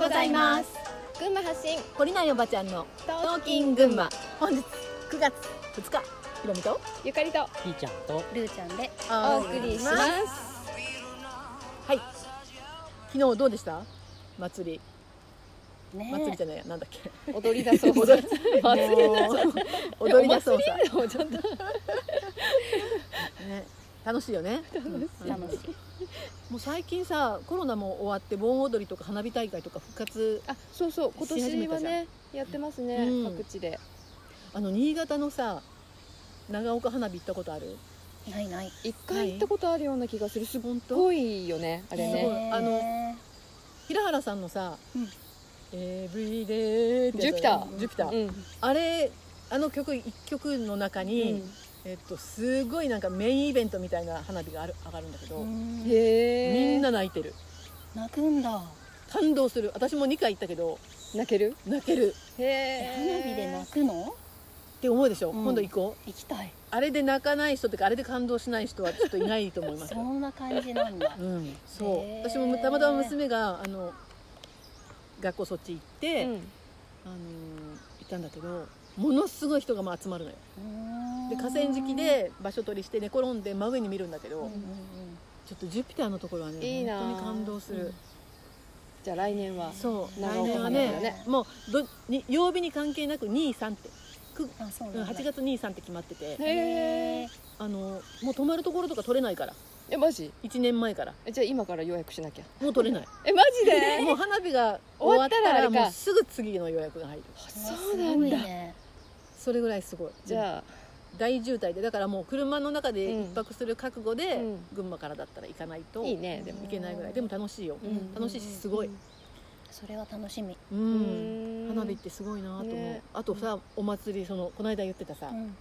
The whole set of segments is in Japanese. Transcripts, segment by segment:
うございます。群馬発信。懲りないおばちゃんのトトーキン群馬。本日9月2日ひろみとゆかりと。ひーちゃんとルーちゃんでお送りします。はい。昨日どうでした？祭り。ね。祭りじゃないや。なんだっけ？踊りだそう踊り。だもう。踊りだそうさ、でもちょっと。ね、楽しいよね。楽しい。もう最近さコロナも終わって盆踊りとか花火大会とか復活あそうそう。今し始めたじゃん。年はねやってますね、うん。各地で。あの新潟のさ長岡花火行ったことある？ないない。一回行ったことあるような気がする。すごいよねあれね。あの平原さんのさうん「エブリデイ」ジュピター。ジュピター、うん。あれあの曲一曲の中に、うんえっと、すごいなんかメインイベントみたいな花火がある上がるんだけど、みんな泣いてる。泣くんだ。感動する。私も2回行ったけど泣ける？泣ける。へえ花火で泣くの？って思うでしょ、うん。今度行こう。行きたい。あれで泣かない人とかあれで感動しない人はちょっといないと思います。そんな感じなんだ。うん、そう。私もたまたま娘があの学校そっち行って、うん。あの行ったんだけどものすごい人がまあ集まるのよ。で河川敷で場所取りして寝転んで真上に見るんだけど、うんうんうん。ちょっとジュピターのところはねいいな本当に感動する、じゃあ来年はそう来年は花火だねね。もうどに曜日に関係なく23ってくあそううんなんだ8月23って決まってて。へえあのもう泊まるところとか取れないから。えマジ？1年前から。えじゃあ今から予約しなきゃ。もう取れない。えマジで？もう花火が終わったらもうすぐ次の予約が入る。そうなんだそれぐらいすごい。じゃあ大渋滞でだからもう車の中でうん。一泊する覚悟で、うん。群馬からだったら行かないといいね。でも行けないぐらい。でも楽しいよ、うん。楽しいしすごい、それは楽しみ。うん。うん。花火ってすごいなと思う、ね。あとさお祭りそのこの間言ってたさうん。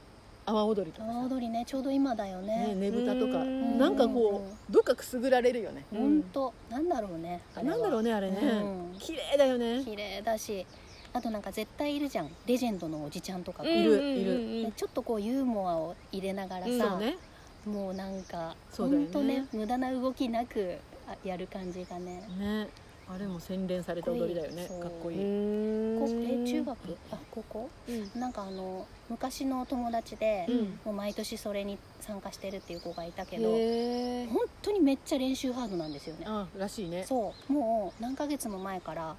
阿波踊りとかさ、阿波踊りねちょうど今だよね、ねねぶたとか。うん。なんかこうどっかくすぐられるよね。本当。なんだろうねなんだろうねあれね、うん。綺麗だよね。綺麗だしあとなんか絶対いるじゃん。レジェンドのおじちゃんとかが、いるうんいるちょっとこうユーモアを入れながらさ、ね。もうなんかほんとね無駄な動きなくあやる感じがね。ね。あれも洗練された踊りだよね。かっこいい、うん。こえ中学？あ高校？うん。なんかあの昔の友達で、うん。もう毎年それに参加してるっていう子がいたけど本当にめっちゃ練習ハードなんですよね。あらしいね。そう。もう何ヶ月も前から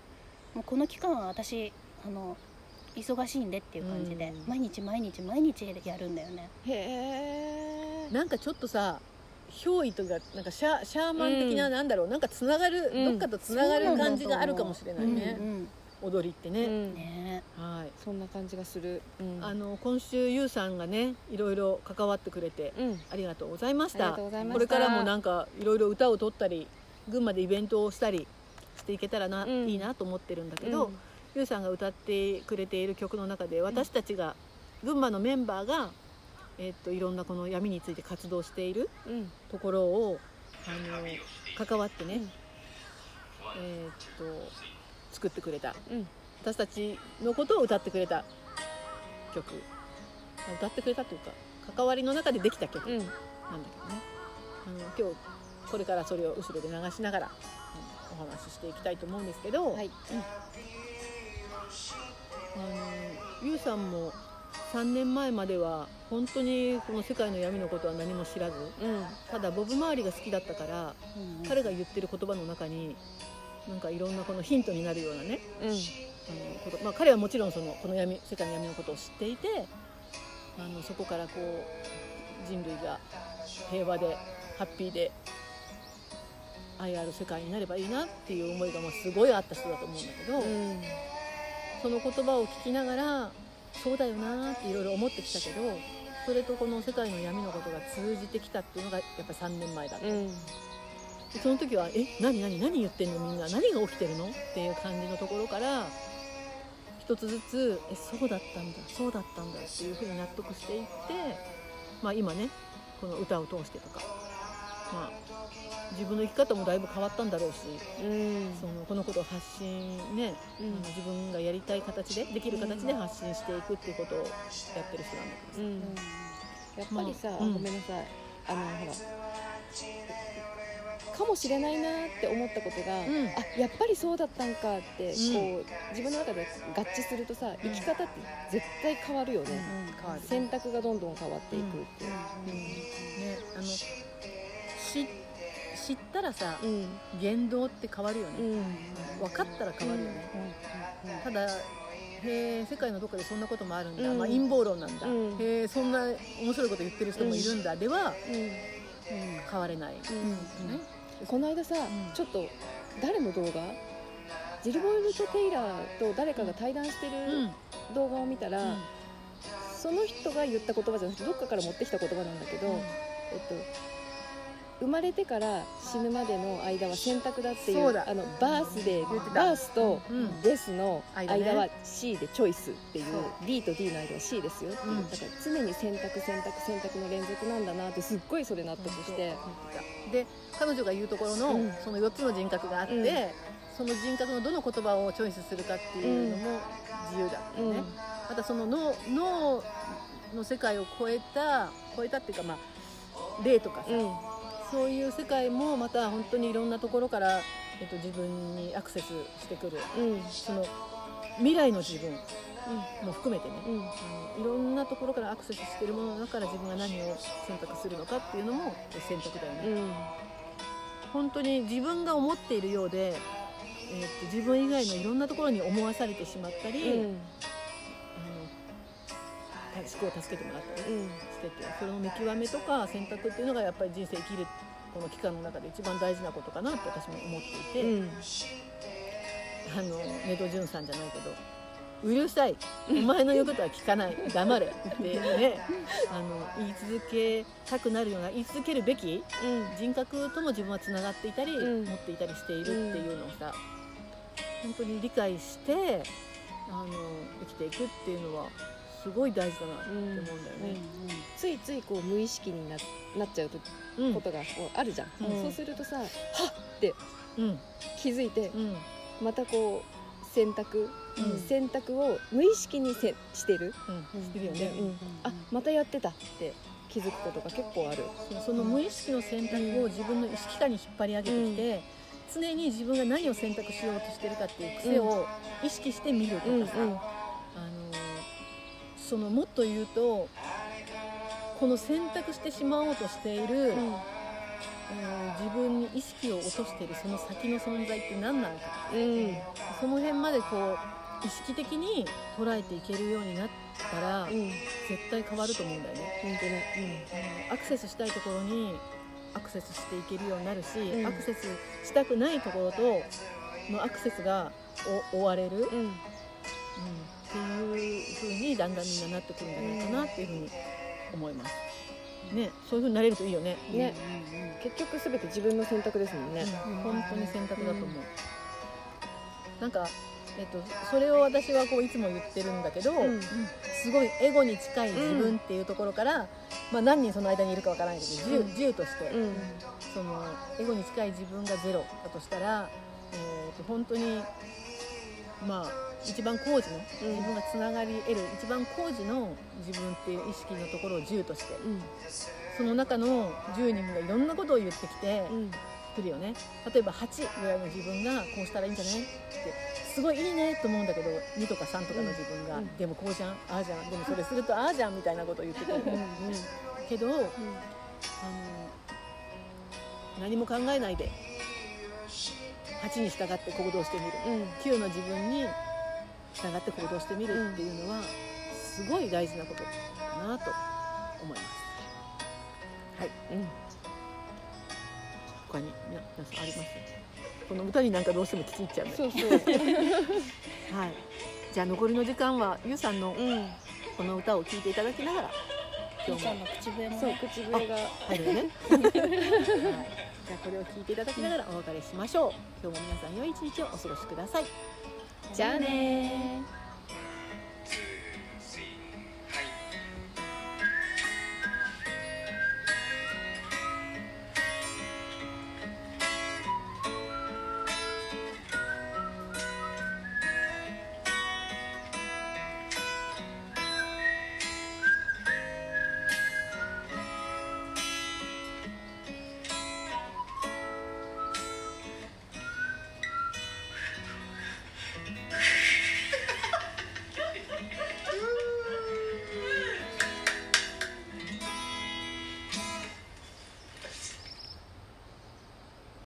もうこの期間は私あの忙しいんでっていう感じで、うん。毎日毎日毎日やるんだよね。へえ。なんかちょっとさ憑依とかなんかシャシャーマン的な、うん。なんだろうなんかつながる、うん。どっかとつながる感じがあるかもしれないうんね、うん踊りってね、うん。ね。はい。そんな感じがする。うん。あの今週ゆうさんがねいろいろ関わってくれてうん。ありがとうございましありがたとうございました。これからもなんかいろいろ歌を取ったり群馬でイベントをしたりしていけたらな、うん。いいなと思ってるんだけど、うん。ゆうさんが歌ってくれている曲の中で私たちが、群馬のメンバーが、えっといろんなこの闇について活動しているうん。ところをあの関わってね、うん。えっと作ってくれた。うん。私たちのことを歌ってくれた曲。歌ってくれたというか関わりの中でできた曲なんだうんけどね、あの今日これからそれを後ろで流しながら話ししていきたいと思うんですけど、はい。あのゆうさんも3年前までは本当にこの世界の闇のことは何も知らずうん。ただボブ周りが好きだったからうん。彼が言ってる言葉の中になんかいろんなこのヒントになるようなねうん。あのこと、まあ、彼はもちろんそのこの闇世界の闇のことを知っていてあのそこからこう人類が平和でハッピーで愛ある世界になればいいなっていう思いがまあすごいあった人だと思うんだけど、うんその言葉を聞きながらそうだよなっていろいろ思ってきたけどそれとこの世界の闇のことが通じてきたっていうのがやっぱり3年前だった。うんでその時は「え何何何言ってんのみんな？何が起きてるの?」っていう感じのところから一つずつ「えそうだったんだそうだったんだ」っていうふうに納得していって、まあ、今ねこの歌を通してとか、まあ、自分の生き方もだいぶ変わったんだろうしうん。そのこのことを発信ね、うん。あの自分がやりたい形でできる形で発信していくっていうことをやってる人なんだけどさ。うん。やっぱりさ、まあうん。ごめんなさい。あのほらかもしれないなって思ったことが、うん。あやっぱりそうだったんかって、うん。こう自分の中で合致するとさ生き方って絶対変わるよね、変わる選択がどんどん変わっていくっていう。ねあの知知ったらさうん言動って変わるよね、うん。分かったら変わるよね、ただへえ世界のどっかでそんなこともあるんだ、うん。まあ、陰謀論なんだ、うん。へえそんな面白いこと言ってる人もいるんだ、ではうん。変われない、うん。ね。この間さ、ん。ちょっと誰の動画？ジルボイルとテイラーと誰かが対談してうん。る動画を見たら、うん。その人が言った言葉じゃなくてどっかから持ってきた言葉なんだけど、えっと、生まれてから死ぬまでの間は選択だっていうあのバースでバースとうんデスの間は C でチョイスっていう D と D の間は C ですよっていう、うん。だから常に選択選択選択の連続なんだなってすっごいそれ納得して。で彼女が言うところの、うん。その4つの人格があって、うん。その人格のどの言葉をチョイスするかっていうのも自由だったよね、またその脳脳の世界を超えた超えたっていうかまあ霊とかさ、うんそういう世界もまた本当にいろんなところから、えっと、自分にアクセスしてくるうん。その未来の自分も含めてね、うん。いろんなところからアクセスしてるものの中から自分が何を選択するのかっていうのも選択だよね、うん。本当に自分が思っているようで、えーと自分以外のいろんなところに思わされてしまったり、思考を助けてもらったりうん。しててそれの見極めとか選択っていうのがやっぱり人生生きるこの期間の中で一番大事なことかなって私も思っていて、うん。あの根戸潤さんじゃないけど「うるさい。お前の言うことは聞かない。黙れ」ってねあの言い続けたくなるような言い続けるべき人格とも自分はつながっていたり、うん。持っていたりしているっていうのをさ本当に理解してあの生きていくっていうのはすごい大事だなって思うんだよね。ついついこう無意識にななっちゃうとうん。ことがこうあるじゃん、うん。そうするとさはっってうん気づいてうん。またこう選択、うん。選択を無意識にせしてる、うん、してるよね、うん。あまたやってたって気づくことが結構ある、そその無意識の選択を自分の意識下に引っ張り上げてきて、常に自分が何を選択しようとしてるかっていう癖を意識して見るとかさ、うんうん。あのそのもっと言うとこの選択してしまおうとしている、うん。自分に意識を落としているその先の存在って何なのかう。ん。その辺までこう意識的に捉えていけるようになったら、うん。絶対変わると思うんだよね。本当ねあのアクセスしたいところにアクセスしていけるようになるし、うん。アクセスしたくないところとのアクセスがお追われる、うん。っうんうんていう風にだんだんみんななってくるんじゃないかなっていう風に思います。ね、そういう風になれるといいよね。ね。結局すべて自分の選択ですもんね、うん。本当に選択だと思う。なんか。えっと、それを私はこういつも言ってるんだけど、うん。すごいエゴに近い自分っていうところから、まあ、何人その間にいるかわからないけど 10, うん。10として、うん。そのエゴに近い自分がゼロだとしたら、えー、と本当にまあ一番高次のうん。自分がつながり得る一番高次の自分っていう意識のところを10としてその中の10人がいろんなことを言ってきてうん。くるよね。例えば8ぐらいの自分がこうしたらいいんじゃない？ってすごいいいねと思うんだけど2とか3とかの自分が、うん。でもこうじゃんああじゃんでもそれするとああじゃんみたいなことを言ってくる。けどあの何も考えないで8に従って行動してみる。うん。9の自分に従って行動してみるっていうのはすごい大事なことだなと思います。はい、うん。他に皆皆さんあります？この歌になんかどうしても聞き入っちゃうそうそう。はい、じゃあ残りの時間はゆうさんのうん。この歌を聴いていただきながら今日も。ゆうさんの口笛もそうね口笛が。入るよね、はい、じゃあこれを聞いていただきながらお別れしましょう。今日も皆さん良い一日をお過ごしくださいじゃあね